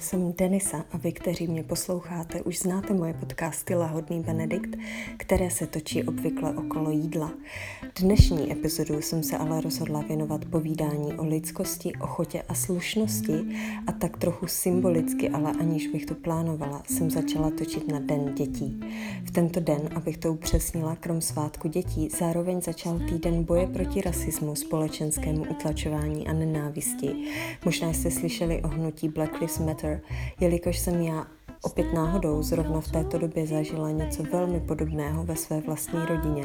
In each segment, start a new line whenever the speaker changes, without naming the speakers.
jsem Denisa a vy, kteří mě posloucháte, už znáte moje podcasty Lahodný Benedikt, které se točí obvykle okolo jídla. Dnešní epizodu jsem se ale rozhodla věnovat povídání o lidskosti, ochotě a slušnosti a tak trochu symbolicky, ale aniž bych to plánovala, jsem začala točit na Den dětí. V tento den, abych to upřesnila, krom svátku dětí, zároveň začal týden boje proti rasismu, společenskému utlačování a nenávisti. Možná jste slyšeli o hnutí Black Lives Matter, jelikož jsem opět náhodou zrovna v této době zažila něco velmi podobného ve své vlastní rodině.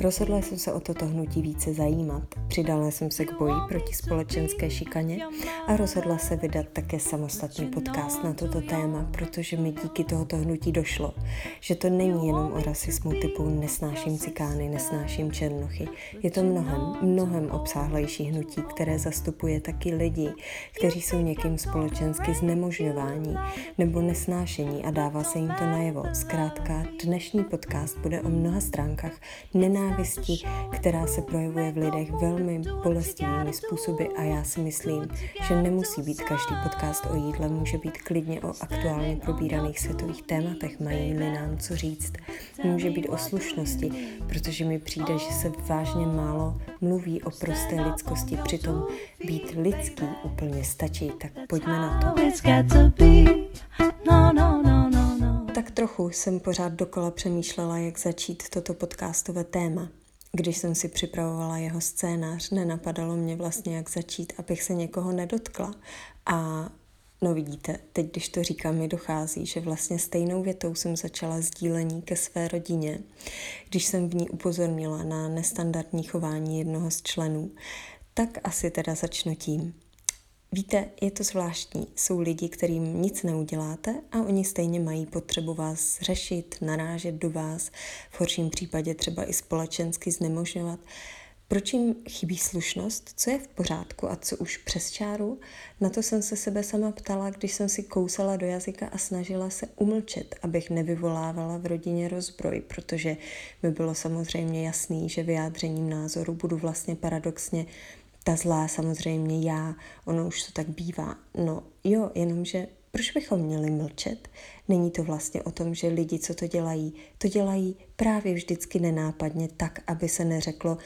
Rozhodla jsem se o toto hnutí více zajímat, přidala jsem se k boji proti společenské šikaně a rozhodla se vydat také samostatný podcast na toto téma, protože mi díky tohoto hnutí došlo, že to není jenom o rasismu typu nesnáším cikány, nesnáším černochy. Je to mnohem, mnohem obsáhlejší hnutí, které zastupuje taky lidi, kteří jsou někým společensky znemožňováni nebo nesnáší nesnášení a dává se jim to najevo. Zkrátka, dnešní podcast bude o mnoha stránkách nenávisti, která se projevuje v lidech velmi bolestivými způsoby a já si myslím, že nemusí být každý podcast o jídle, může být klidně o aktuálně probíraných světových tématech, mají-li nám co říct. Může být o slušnosti, protože mi přijde, že se vážně málo mluví o prosté lidskosti, přitom být lidský úplně stačí, tak pojďme na to. No, no, no, no, no. Trochu jsem pořád dokola přemýšlela, jak začít toto podcastové téma. Když jsem si připravovala jeho scénář, nenapadalo mě vlastně, jak začít, abych se někoho nedotkla. A no vidíte, teď, když to říkám, mi dochází, že vlastně stejnou větou jsem začala sdílení ke své rodině, když jsem v ní upozornila na nestandardní chování jednoho z členů. Tak asi teda začnu tím. Víte, je to zvláštní. Jsou lidi, kterým nic neuděláte a oni stejně mají potřebu vás řešit, narážet do vás, v horším případě třeba i společensky znemožňovat. Proč jim chybí slušnost, co je v pořádku a co už přes čáru? Na to jsem se sebe sama ptala, když jsem si kousala do jazyka a snažila se umlčet, abych nevyvolávala v rodině rozbroj, protože mi bylo samozřejmě jasný, že vyjádřením názoru budu vlastně paradoxně ta zlá samozřejmě já, ono už to tak bývá. No jo, jenomže proč bychom měli mlčet? Není to vlastně o tom, že lidi, co to dělají, to dělají právě vždycky nenápadně tak, aby se neřeklo,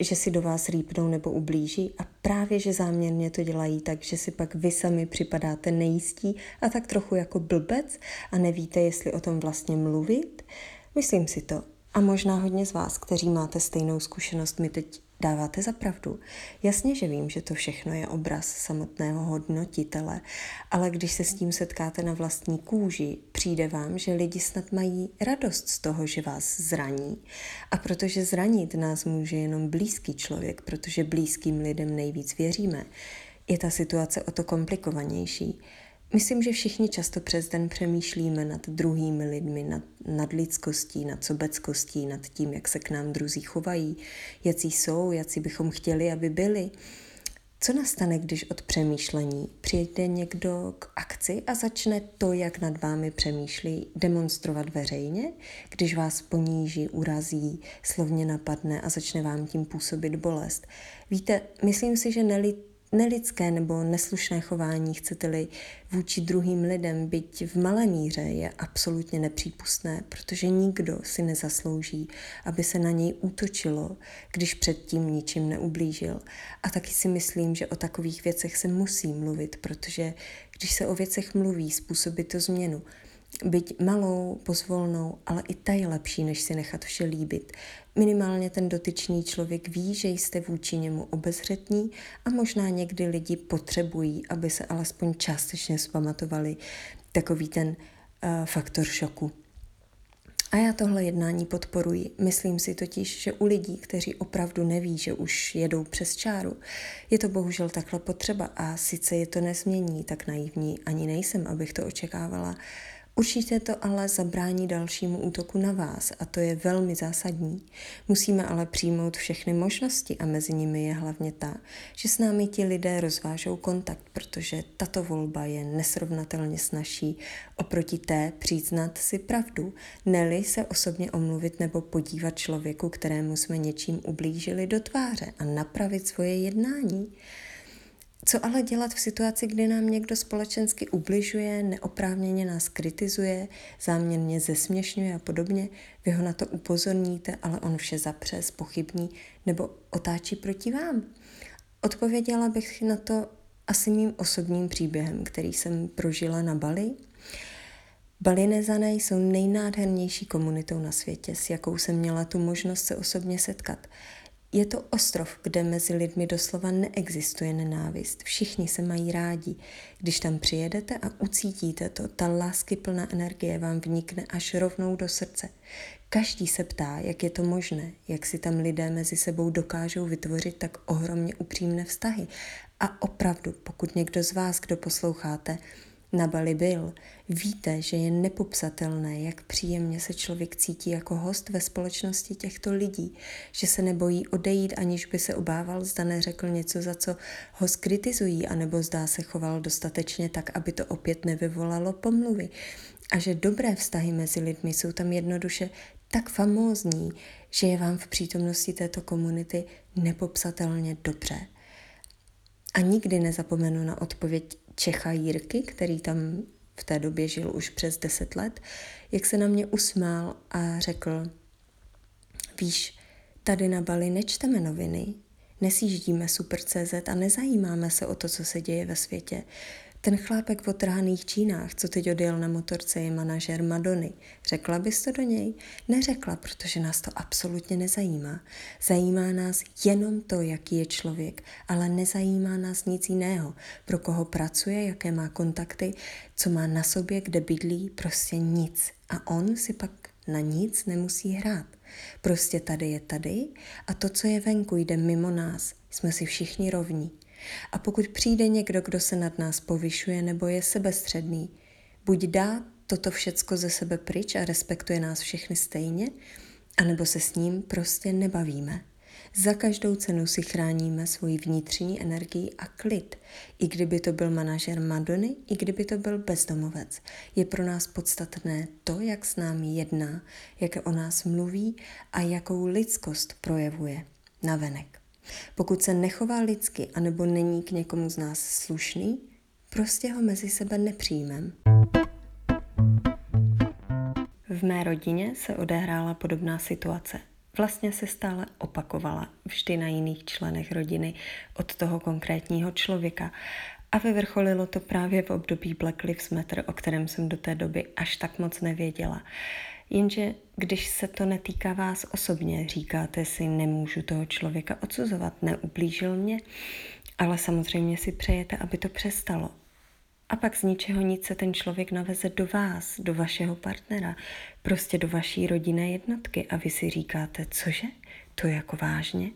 že si do vás rýpnou nebo ublíží a právě, že záměrně to dělají tak, že si pak vy sami připadáte nejistí a tak trochu jako blbec a nevíte, jestli o tom vlastně mluvit? Myslím si to. A možná hodně z vás, kteří máte stejnou zkušenost, mi teď dáváte za pravdu. Jasně, že vím, že to všechno je obraz samotného hodnotitele, ale když se s tím setkáte na vlastní kůži, přijde vám, že lidi snad mají radost z toho, že vás zraní. A protože zranit nás může jenom blízký člověk, protože blízkým lidem nejvíc věříme, je ta situace o to komplikovanější. Myslím, že všichni často přes den přemýšlíme nad druhými lidmi, nad, nad lidskostí, nad sobeckostí, nad tím, jak se k nám druzí chovají, jací jsou, jací bychom chtěli, aby byli. Co nastane, když od přemýšlení přijde někdo k akci a začne to, jak nad vámi přemýšlí, demonstrovat veřejně, když vás poníží, urazí, slovně napadne a začne vám tím působit bolest? Víte, myslím si, že nelid nelidské nebo neslušné chování, chcete-li, vůči druhým lidem, byť v malé míře, je absolutně nepřípustné, protože nikdo si nezaslouží, aby se na něj útočilo, když předtím ničím neublížil. A taky si myslím, že o takových věcech se musí mluvit, protože když se o věcech mluví, způsobí to změnu. Byť malou, pozvolnou, ale i ta je lepší, než si nechat vše líbit. Minimálně ten dotyčný člověk ví, že jste vůči němu obezřetní a možná někdy lidi potřebují, aby se alespoň částečně zpamatovali takový ten uh, faktor šoku. A já tohle jednání podporuji. Myslím si totiž, že u lidí, kteří opravdu neví, že už jedou přes čáru, je to bohužel takhle potřeba a sice je to nezmění, tak naivní ani nejsem, abych to očekávala, Určitě to ale zabrání dalšímu útoku na vás a to je velmi zásadní. Musíme ale přijmout všechny možnosti a mezi nimi je hlavně ta, že s námi ti lidé rozvážou kontakt, protože tato volba je nesrovnatelně snažší oproti té přiznat si pravdu, neli se osobně omluvit nebo podívat člověku, kterému jsme něčím ublížili do tváře a napravit svoje jednání. Co ale dělat v situaci, kdy nám někdo společensky ubližuje, neoprávněně nás kritizuje, záměrně zesměšňuje a podobně? Vy ho na to upozorníte, ale on vše zapře, pochybní nebo otáčí proti vám. Odpověděla bych na to asi mým osobním příběhem, který jsem prožila na Bali. Balinezané jsou nejnádhernější komunitou na světě, s jakou jsem měla tu možnost se osobně setkat. Je to ostrov, kde mezi lidmi doslova neexistuje nenávist. Všichni se mají rádi. Když tam přijedete a ucítíte to, ta láskyplná energie vám vnikne až rovnou do srdce. Každý se ptá, jak je to možné, jak si tam lidé mezi sebou dokážou vytvořit tak ohromně upřímné vztahy. A opravdu, pokud někdo z vás, kdo posloucháte, na Bali byl, víte, že je nepopsatelné, jak příjemně se člověk cítí jako host ve společnosti těchto lidí, že se nebojí odejít, aniž by se obával, zda neřekl něco, za co ho skritizují, anebo zdá se choval dostatečně tak, aby to opět nevyvolalo pomluvy. A že dobré vztahy mezi lidmi jsou tam jednoduše tak famózní, že je vám v přítomnosti této komunity nepopsatelně dobře. A nikdy nezapomenu na odpověď Čecha Jirky, který tam v té době žil už přes deset let, jak se na mě usmál a řekl, víš, tady na Bali nečteme noviny, nesjíždíme Super.cz a nezajímáme se o to, co se děje ve světě. Ten chlápek v otrhaných čínách, co teď odjel na motorce, je manažer Madony. Řekla bys to do něj? Neřekla, protože nás to absolutně nezajímá. Zajímá nás jenom to, jaký je člověk, ale nezajímá nás nic jiného. Pro koho pracuje, jaké má kontakty, co má na sobě, kde bydlí, prostě nic. A on si pak na nic nemusí hrát. Prostě tady je tady a to, co je venku, jde mimo nás. Jsme si všichni rovní. A pokud přijde někdo, kdo se nad nás povyšuje nebo je sebestředný, buď dá toto všecko ze sebe pryč a respektuje nás všechny stejně, anebo se s ním prostě nebavíme. Za každou cenu si chráníme svoji vnitřní energii a klid. I kdyby to byl manažer Madony, i kdyby to byl bezdomovec. Je pro nás podstatné to, jak s námi jedná, jak o nás mluví a jakou lidskost projevuje navenek. Pokud se nechová lidsky anebo není k někomu z nás slušný, prostě ho mezi sebe nepřijmem. V mé rodině se odehrála podobná situace. Vlastně se stále opakovala, vždy na jiných členech rodiny od toho konkrétního člověka. A vyvrcholilo to právě v období Black Lives Matter, o kterém jsem do té doby až tak moc nevěděla. Jenže když se to netýká vás osobně, říkáte si, nemůžu toho člověka odsuzovat, neublížil mě, ale samozřejmě si přejete, aby to přestalo. A pak z ničeho nic se ten člověk naveze do vás, do vašeho partnera, prostě do vaší rodinné jednotky a vy si říkáte, cože? To jako vážně?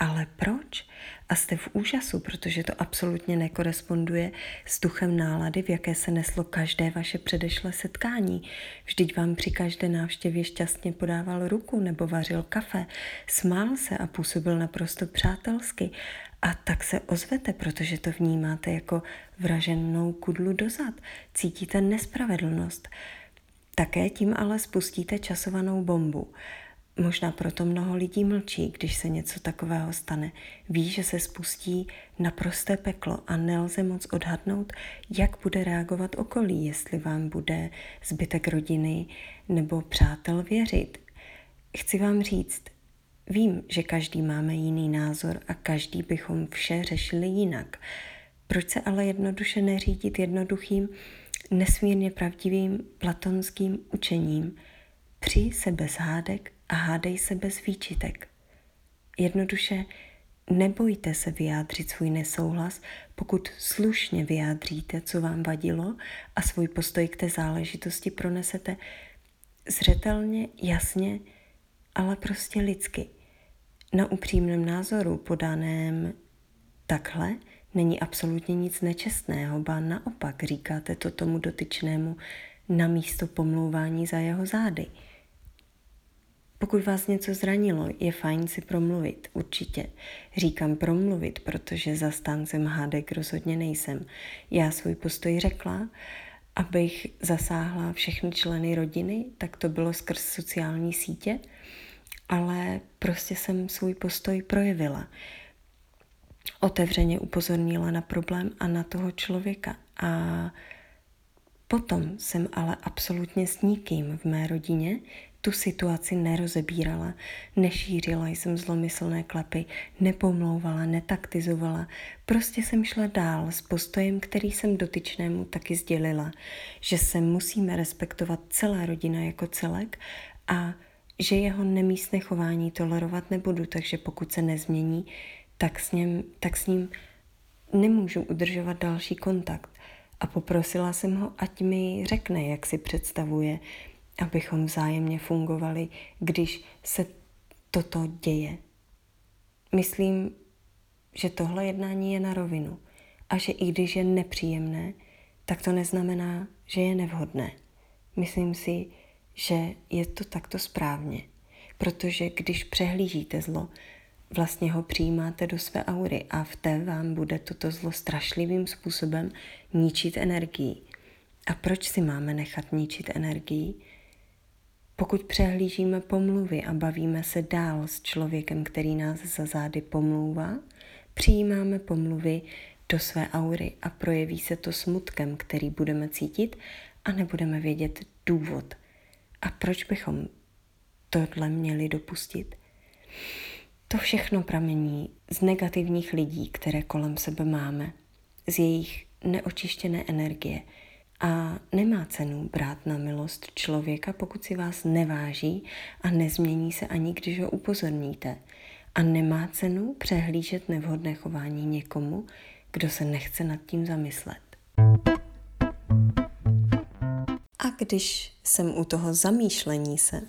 Ale proč? A jste v úžasu, protože to absolutně nekoresponduje s duchem nálady, v jaké se neslo každé vaše předešlé setkání. Vždyť vám při každé návštěvě šťastně podával ruku nebo vařil kafe, smál se a působil naprosto přátelsky. A tak se ozvete, protože to vnímáte jako vraženou kudlu dozad. Cítíte nespravedlnost. Také tím ale spustíte časovanou bombu. Možná proto mnoho lidí mlčí, když se něco takového stane. Ví, že se spustí naprosté peklo a nelze moc odhadnout, jak bude reagovat okolí, jestli vám bude zbytek rodiny nebo přátel věřit. Chci vám říct, vím, že každý máme jiný názor a každý bychom vše řešili jinak. Proč se ale jednoduše neřídit jednoduchým, nesmírně pravdivým platonským učením? Při se bez hádek a hádej se bez výčitek. Jednoduše nebojte se vyjádřit svůj nesouhlas, pokud slušně vyjádříte, co vám vadilo a svůj postoj k té záležitosti pronesete zřetelně, jasně, ale prostě lidsky. Na upřímném názoru podaném takhle není absolutně nic nečestného, ba naopak říkáte to tomu dotyčnému na místo pomlouvání za jeho zády. Pokud vás něco zranilo, je fajn si promluvit, určitě. Říkám promluvit, protože zastáncem hádek rozhodně nejsem. Já svůj postoj řekla, abych zasáhla všechny členy rodiny, tak to bylo skrz sociální sítě, ale prostě jsem svůj postoj projevila. otevřeně upozornila na problém a na toho člověka. A potom jsem ale absolutně s nikým v mé rodině tu situaci nerozebírala, nešířila jsem zlomyslné klapy, nepomlouvala, netaktizovala. Prostě jsem šla dál s postojem, který jsem dotyčnému taky sdělila, že se musíme respektovat celá rodina jako celek a že jeho nemístné chování tolerovat nebudu, takže pokud se nezmění, tak s, ním, tak s ním nemůžu udržovat další kontakt. A poprosila jsem ho, ať mi řekne, jak si představuje, abychom vzájemně fungovali, když se toto děje. Myslím, že tohle jednání je na rovinu a že i když je nepříjemné, tak to neznamená, že je nevhodné. Myslím si, že je to takto správně, protože když přehlížíte zlo, vlastně ho přijímáte do své aury a v té vám bude toto zlo strašlivým způsobem ničit energii. A proč si máme nechat ničit energii? Pokud přehlížíme pomluvy a bavíme se dál s člověkem, který nás za zády pomlouvá, přijímáme pomluvy do své aury a projeví se to smutkem, který budeme cítit a nebudeme vědět důvod. A proč bychom tohle měli dopustit? To všechno pramení z negativních lidí, které kolem sebe máme, z jejich neočištěné energie, a nemá cenu brát na milost člověka, pokud si vás neváží a nezmění se ani, když ho upozorníte. A nemá cenu přehlížet nevhodné chování někomu, kdo se nechce nad tím zamyslet. Když jsem u toho zamýšlení se,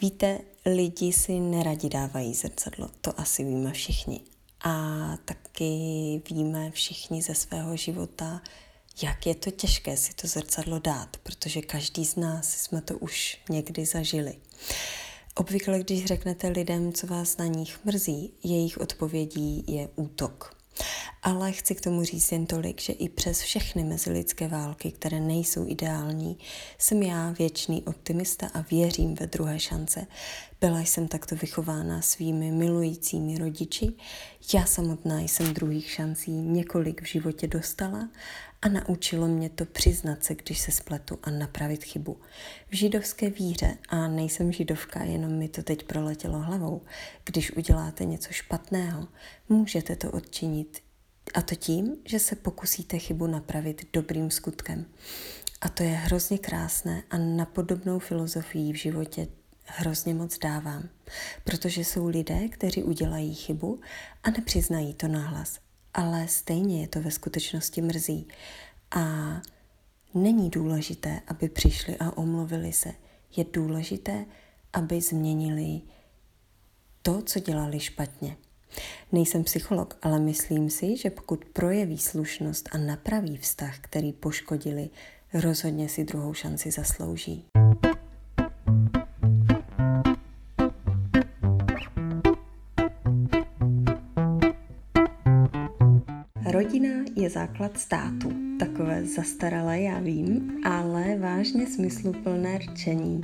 víte, lidi si neradi dávají zrcadlo, to asi víme všichni. A taky víme všichni ze svého života, jak je to těžké si to zrcadlo dát, protože každý z nás jsme to už někdy zažili. Obvykle, když řeknete lidem, co vás na nich mrzí, jejich odpovědí je útok. Ale chci k tomu říct jen tolik, že i přes všechny mezilidské války, které nejsou ideální, jsem já věčný optimista a věřím ve druhé šance. Byla jsem takto vychována svými milujícími rodiči. Já samotná jsem druhých šancí několik v životě dostala a naučilo mě to přiznat se, když se spletu a napravit chybu. V židovské víře, a nejsem židovka, jenom mi to teď proletělo hlavou, když uděláte něco špatného, můžete to odčinit a to tím, že se pokusíte chybu napravit dobrým skutkem. A to je hrozně krásné a na podobnou filozofii v životě hrozně moc dávám, protože jsou lidé, kteří udělají chybu a nepřiznají to nahlas ale stejně je to ve skutečnosti mrzí. A není důležité, aby přišli a omluvili se. Je důležité, aby změnili to, co dělali špatně. Nejsem psycholog, ale myslím si, že pokud projeví slušnost a napraví vztah, který poškodili, rozhodně si druhou šanci zaslouží. Je základ státu. Takové zastaralé, já vím, ale vážně smysluplné řečení.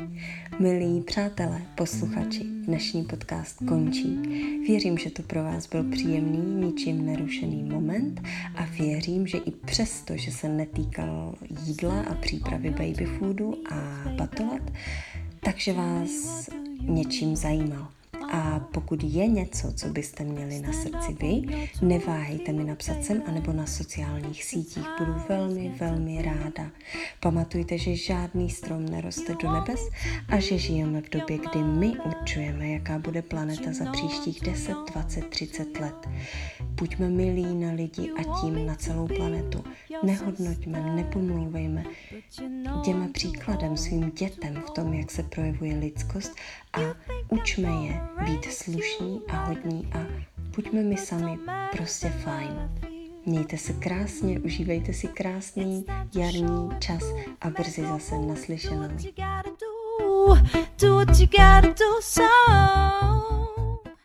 Milí přátelé, posluchači, dnešní podcast končí. Věřím, že to pro vás byl příjemný, ničím nerušený moment a věřím, že i přesto, že se netýkal jídla a přípravy baby foodu a batolet, takže vás něčím zajímal. A pokud je něco, co byste měli na srdci vy, neváhejte mi napsat sem anebo na sociálních sítích. Budu velmi, velmi ráda. Pamatujte, že žádný strom neroste do nebes a že žijeme v době, kdy my určujeme, jaká bude planeta za příštích 10, 20, 30 let. Buďme milí na lidi a tím na celou planetu. Nehodnoťme, nepomlouvejme. Jdeme příkladem svým dětem v tom, jak se projevuje lidskost a učme je být slušní a hodní a buďme my sami prostě fajn. Mějte se krásně, užívejte si krásný jarní čas a brzy zase naslyšenou. Do what you gotta do, so